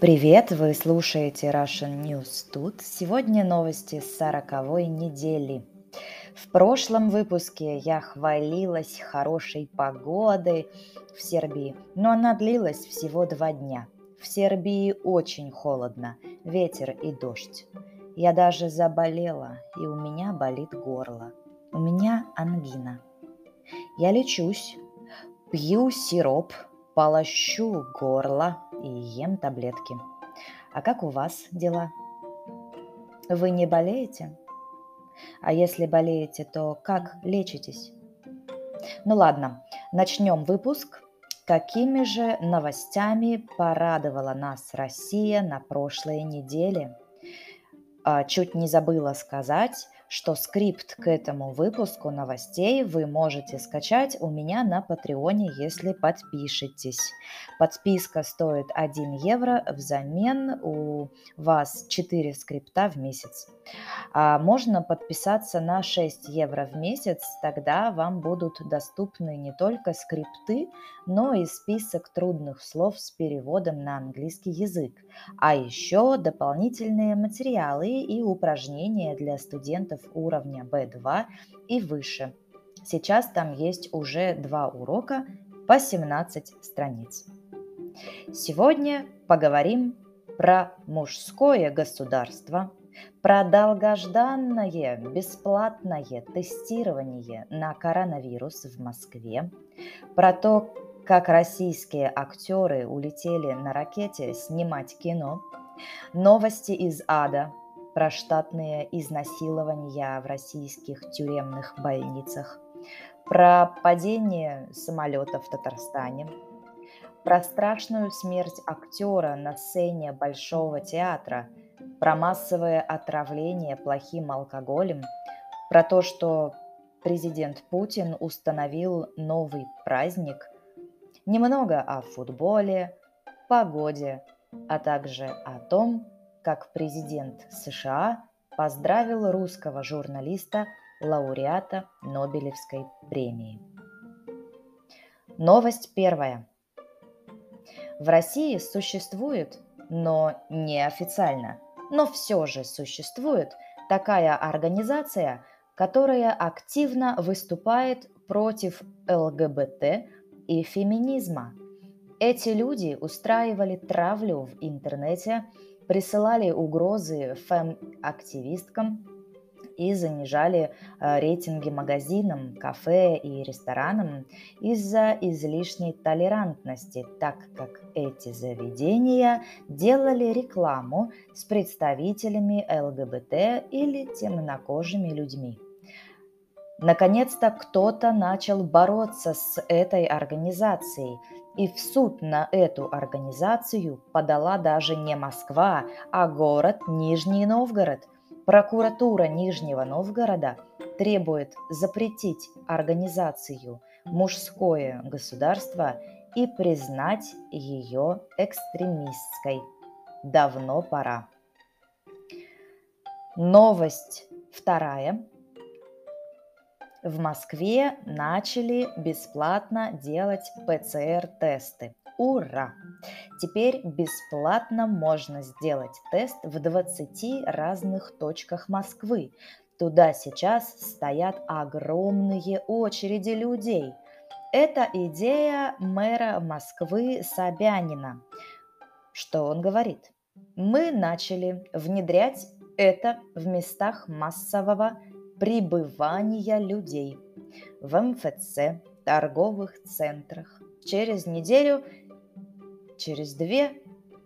Привет, вы слушаете Russian News тут. Сегодня новости с 40 недели. В прошлом выпуске я хвалилась хорошей погодой в Сербии, но она длилась всего два дня. В Сербии очень холодно, ветер и дождь. Я даже заболела, и у меня болит горло. У меня ангина. Я лечусь, пью сироп, полощу горло и ем таблетки. А как у вас дела? Вы не болеете? А если болеете, то как лечитесь? Ну ладно, начнем выпуск. Какими же новостями порадовала нас Россия на прошлой неделе? А, чуть не забыла сказать, что скрипт к этому выпуску новостей вы можете скачать у меня на Патреоне, если подпишетесь. Подписка стоит 1 евро, взамен у вас 4 скрипта в месяц. А можно подписаться на 6 евро в месяц, тогда вам будут доступны не только скрипты, но и список трудных слов с переводом на английский язык, а еще дополнительные материалы и упражнения для студентов уровня B2 и выше. Сейчас там есть уже два урока по 17 страниц. Сегодня поговорим про мужское государство, про долгожданное бесплатное тестирование на коронавирус в Москве, про то, как российские актеры улетели на ракете снимать кино, новости из ада, про штатные изнасилования в российских тюремных больницах, про падение самолета в Татарстане, про страшную смерть актера на сцене Большого театра, про массовое отравление плохим алкоголем, про то, что президент Путин установил новый праздник, немного о футболе, погоде, а также о том, как президент США поздравил русского журналиста, лауреата Нобелевской премии. Новость первая. В России существует, но неофициально, но все же существует такая организация, которая активно выступает против ЛГБТ и феминизма. Эти люди устраивали травлю в интернете – присылали угрозы фэм-активисткам и занижали э, рейтинги магазинам, кафе и ресторанам из-за излишней толерантности, так как эти заведения делали рекламу с представителями ЛГБТ или темнокожими людьми. Наконец-то кто-то начал бороться с этой организацией – и в суд на эту организацию подала даже не Москва, а город Нижний Новгород. Прокуратура Нижнего Новгорода требует запретить организацию «Мужское государство» и признать ее экстремистской. Давно пора. Новость вторая – в Москве начали бесплатно делать ПЦР-тесты. Ура! Теперь бесплатно можно сделать тест в 20 разных точках Москвы. Туда сейчас стоят огромные очереди людей. Это идея мэра Москвы Собянина. Что он говорит? Мы начали внедрять это в местах массового пребывания людей в МФЦ, торговых центрах. Через неделю, через две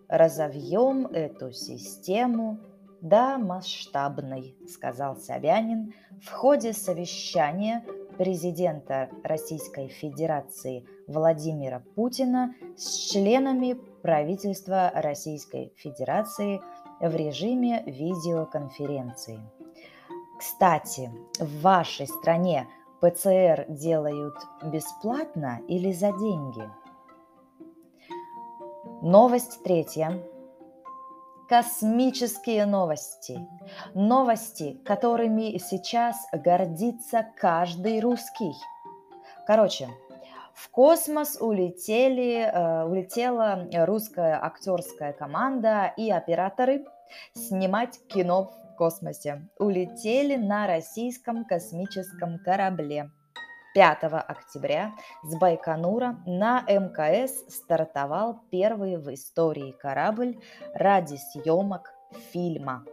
разовьем эту систему до масштабной, сказал Собянин в ходе совещания президента Российской Федерации Владимира Путина с членами правительства Российской Федерации в режиме видеоконференции. Кстати, в вашей стране ПЦР делают бесплатно или за деньги? Новость третья. Космические новости. Новости, которыми сейчас гордится каждый русский. Короче, В космос улетели, э, улетела русская актерская команда и операторы снимать кино в космосе. Улетели на российском космическом корабле. 5 октября с Байконура на МКС стартовал первый в истории корабль ради съемок фильма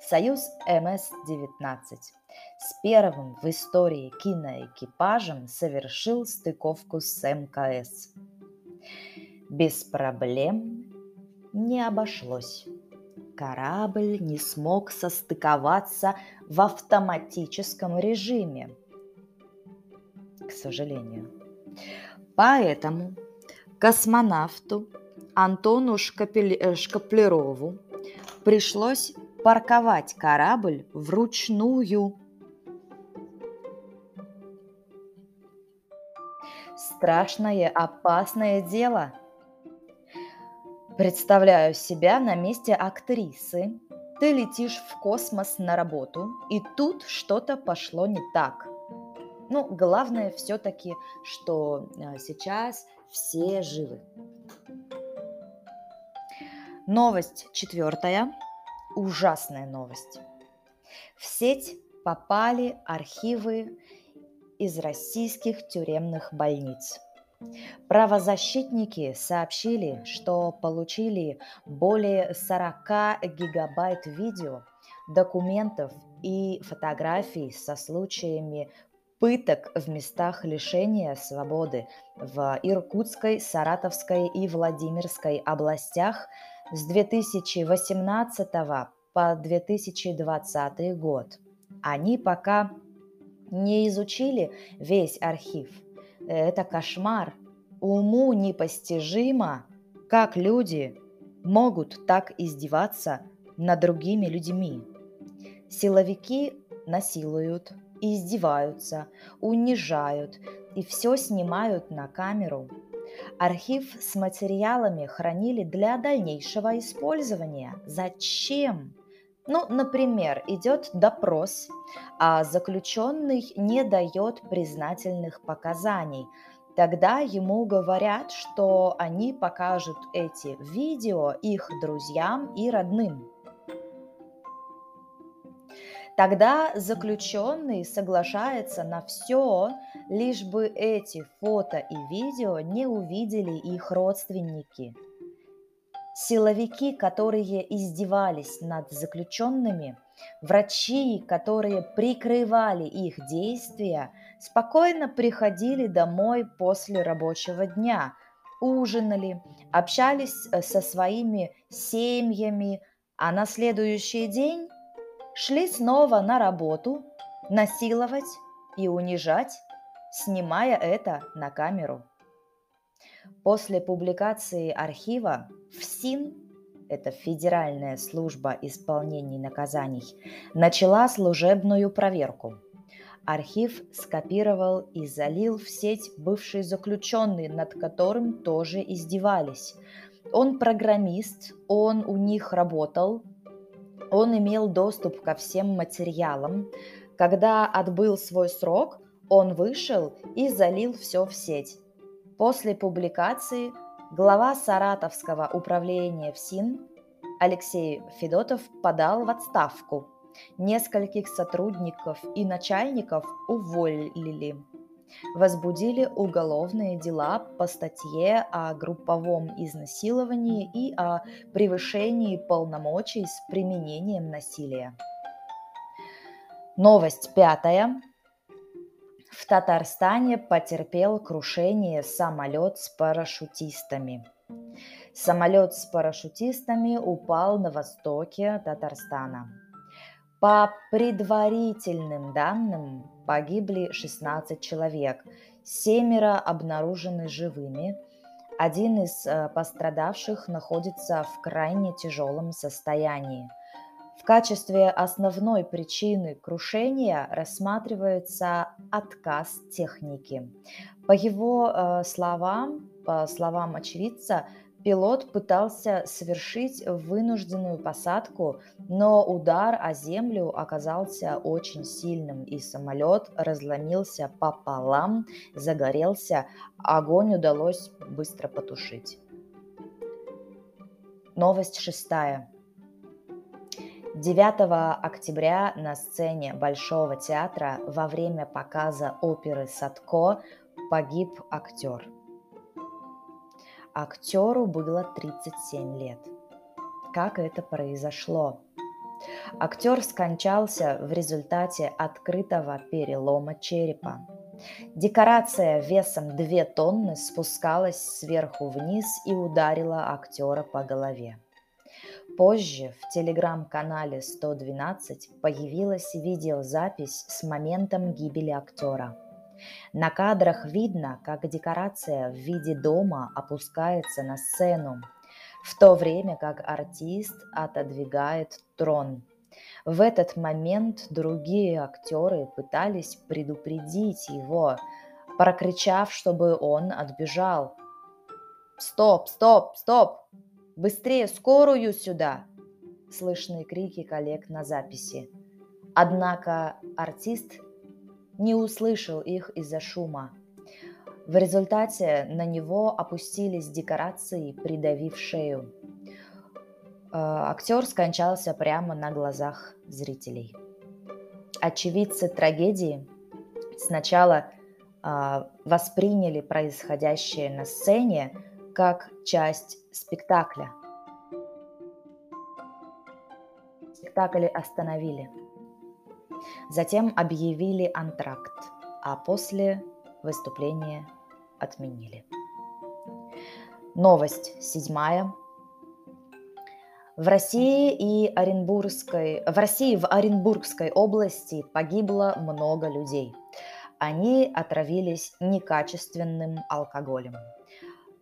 «Союз МС-19» с первым в истории киноэкипажем совершил стыковку с МКС. Без проблем не обошлось. Корабль не смог состыковаться в автоматическом режиме – к сожалению. Поэтому космонавту Антону. Э, Шкаплерову пришлось парковать корабль вручную. Страшное, опасное дело. Представляю себя на месте актрисы. Ты летишь в космос на работу, и тут что-то пошло не так – ну, главное все-таки, что а, сейчас все живы. Новость четвертая. Ужасная новость. В сеть попали архивы из российских тюремных больниц. Правозащитники сообщили, что получили более 40 гигабайт видео, документов и фотографий со случаями пыток в местах лишения свободы в Иркутской, Саратовской и Владимирской областях с 2018 по 2020 год. Они пока не изучили весь архив. Это кошмар. Уму непостижимо, как люди могут так издеваться над другими людьми. Силовики насилуют, издеваются, унижают и все снимают на камеру. Архив с материалами хранили для дальнейшего использования. Зачем? Ну, например, идет допрос, а заключенный не дает признательных показаний. Тогда ему говорят, что они покажут эти видео их друзьям и родным. Тогда заключенный соглашается на все, лишь бы эти фото и видео не увидели их родственники. Силовики, которые издевались над заключенными, врачи, которые прикрывали их действия, спокойно приходили домой после рабочего дня, ужинали, общались э, со своими семьями, а на следующий день шли снова на работу, насиловать и унижать, снимая это на камеру. После публикации архива ФСИН, это Федеральная служба исполнения наказаний, начала служебную проверку. Архив скопировал и залил в сеть бывший заключенный, над которым тоже издевались. Он программист, он у них работал, он имел доступ ко всем материалам. Когда отбыл свой срок, он вышел и залил все в сеть. После публикации глава Саратовского управления ФСИН Алексей Федотов подал в отставку. Нескольких сотрудников и начальников уволили возбудили уголовные дела по статье о групповом изнасиловании и о превышении полномочий с применением насилия. Новость пятая. В Татарстане потерпел крушение самолет с парашютистами. Самолет с парашютистами упал на востоке Татарстана. По предварительным данным, погибли 16 человек, семеро обнаружены живыми, один из э, пострадавших находится в крайне тяжелом состоянии. В качестве основной причины крушения рассматривается отказ техники. По его э, словам, по словам очевидца, Пилот пытался совершить вынужденную посадку, но удар о землю оказался очень сильным, и самолет разломился пополам, загорелся, огонь удалось быстро потушить. Новость шестая. 9 октября на сцене Большого театра во время показа оперы «Садко» погиб актер. Актеру было 37 лет. Как это произошло? Актер скончался в результате открытого перелома черепа. Декорация весом 2 тонны спускалась сверху вниз и ударила актера по голове. Позже в телеграм-канале 112 появилась видеозапись с моментом гибели актера. На кадрах видно, как декорация в виде дома опускается на сцену, в то время как артист отодвигает трон. В этот момент другие актеры пытались предупредить его, прокричав, чтобы он отбежал. «Стоп, стоп, стоп! Быстрее скорую сюда!» Слышны крики коллег на записи. Однако артист не услышал их из-за шума. В результате на него опустились декорации, придавив шею. Э, актер скончался прямо на глазах зрителей. Очевидцы трагедии сначала э, восприняли происходящее на сцене как часть спектакля. Спектакль остановили. Затем объявили антракт, а после выступления отменили. Новость седьмая. В России и Оренбургской, в России в Оренбургской области погибло много людей. Они отравились некачественным алкоголем.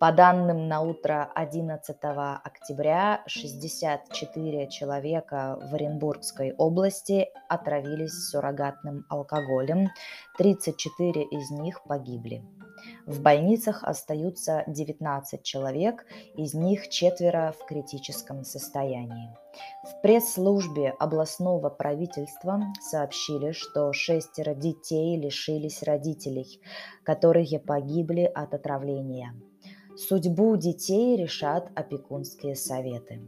По данным на утро 11 октября, 64 человека в Оренбургской области отравились суррогатным алкоголем, 34 из них погибли. В больницах остаются 19 человек, из них четверо в критическом состоянии. В пресс-службе областного правительства сообщили, что шестеро детей лишились родителей, которые погибли от отравления. Судьбу детей решат опекунские советы.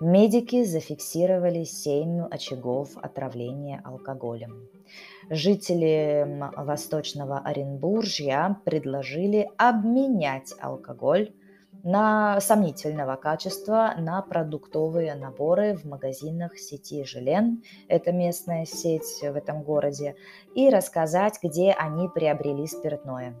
Медики зафиксировали 7 очагов отравления алкоголем. Жители Восточного Оренбуржья предложили обменять алкоголь на сомнительного качества на продуктовые наборы в магазинах сети Желен, это местная сеть в этом городе, и рассказать, где они приобрели спиртное.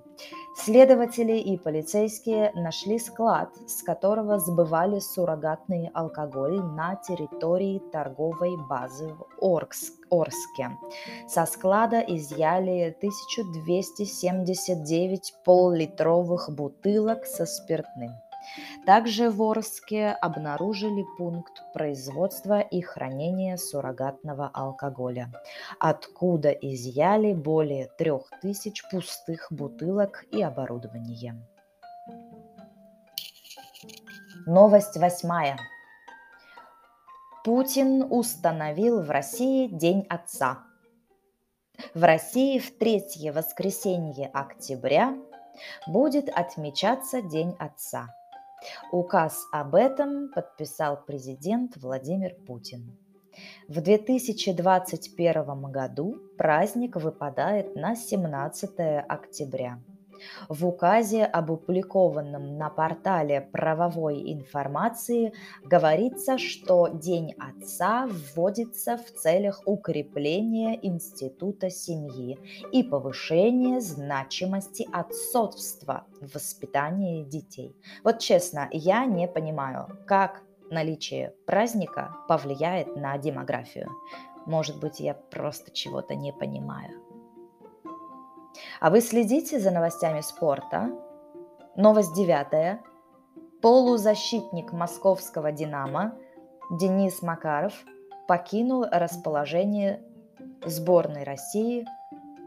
Следователи и полицейские нашли склад, с которого сбывали суррогатный алкоголь на территории торговой базы в Орск, Орске. Со склада изъяли 1279 поллитровых бутылок со спиртным. Также в Орске обнаружили пункт производства и хранения суррогатного алкоголя, откуда изъяли более трех тысяч пустых бутылок и оборудования. Новость восьмая. Путин установил в России День Отца. В России в третье воскресенье октября будет отмечаться День Отца – Указ об этом подписал президент Владимир Путин. В 2021 году праздник выпадает на 17 октября – в указе, опубликованном на портале правовой информации, говорится, что День Отца вводится в целях укрепления института семьи и повышения значимости отцовства в воспитании детей. Вот честно, я не понимаю, как наличие праздника повлияет на демографию. Может быть, я просто чего-то не понимаю. А вы следите за новостями спорта? Новость девятая. Полузащитник московского «Динамо» Денис Макаров покинул расположение сборной России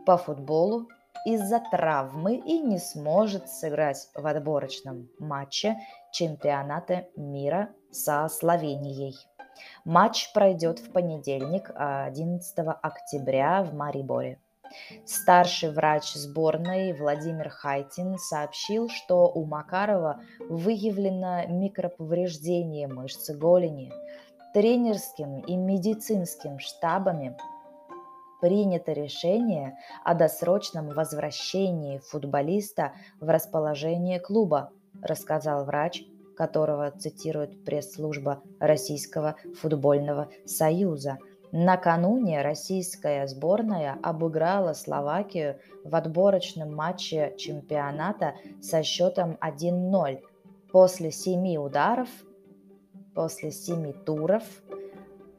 по футболу из-за травмы и не сможет сыграть в отборочном матче чемпионата мира со Словенией. Матч пройдет в понедельник, 11 октября в Мариборе. Старший врач сборной Владимир Хайтин сообщил, что у Макарова выявлено микроповреждение мышцы голени. Тренерским и медицинским штабами принято решение о досрочном возвращении футболиста в расположение клуба, рассказал врач, которого цитирует пресс-служба Российского футбольного союза – Накануне российская сборная обыграла Словакию в отборочном матче чемпионата со счетом 1-0. После семи ударов, после семи туров,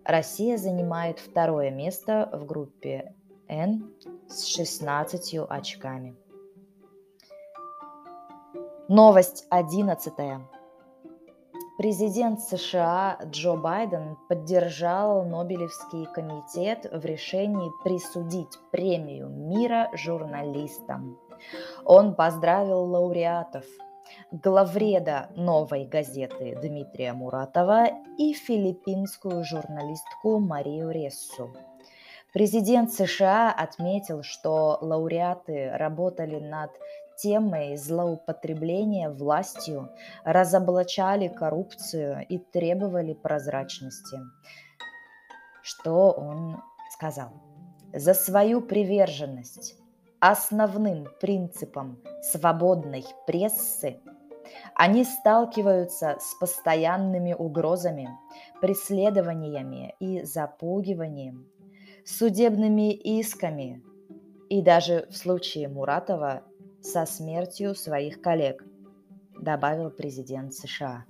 Россия занимает второе место в группе Н с 16 очками. Новость одиннадцатая. Президент США Джо Байден поддержал Нобелевский комитет в решении присудить премию мира журналистам. Он поздравил лауреатов главреда «Новой газеты» Дмитрия Муратова и филиппинскую журналистку Марию Рессу. Президент США отметил, что лауреаты работали над темой злоупотребления властью, разоблачали коррупцию и требовали прозрачности. Что он сказал? За свою приверженность основным принципам свободной прессы они сталкиваются с постоянными угрозами, преследованиями и запугиванием, судебными исками и даже в случае Муратова со смертью своих коллег, добавил президент США.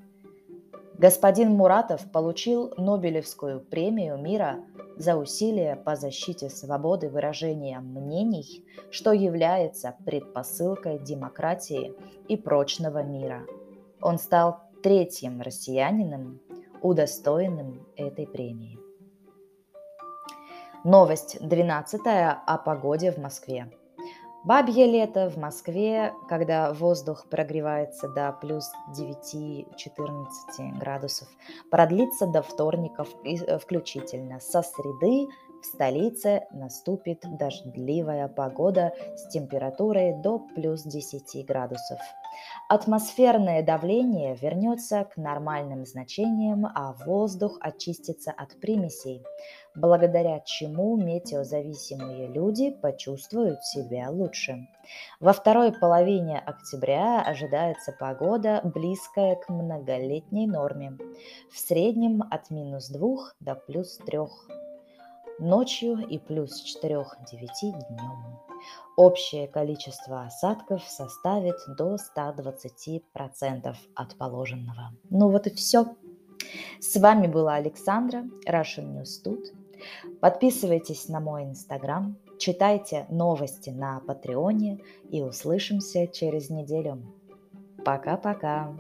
Господин Муратов получил Нобелевскую премию мира за усилия по защите свободы выражения мнений, что является предпосылкой демократии и прочного мира. Он стал третьим россиянином, удостоенным этой премии. Новость 12 о погоде в Москве. Бабье лето в Москве, когда воздух прогревается до плюс 9-14 градусов, продлится до вторника э, включительно. Со среды в столице наступит дождливая погода с температурой до плюс 10 градусов. Атмосферное давление вернется к нормальным значениям, а воздух очистится от примесей, благодаря чему метеозависимые люди почувствуют себя лучше. Во второй половине октября ожидается погода, близкая к многолетней норме, в среднем от минус 2 до плюс 3 ночью и плюс 4-9 днем. Общее количество осадков составит до 120% от положенного. Ну вот и все. С вами была Александра, Russian News Tut. Подписывайтесь на мой инстаграм, читайте новости на Патреоне и услышимся через неделю. Пока-пока.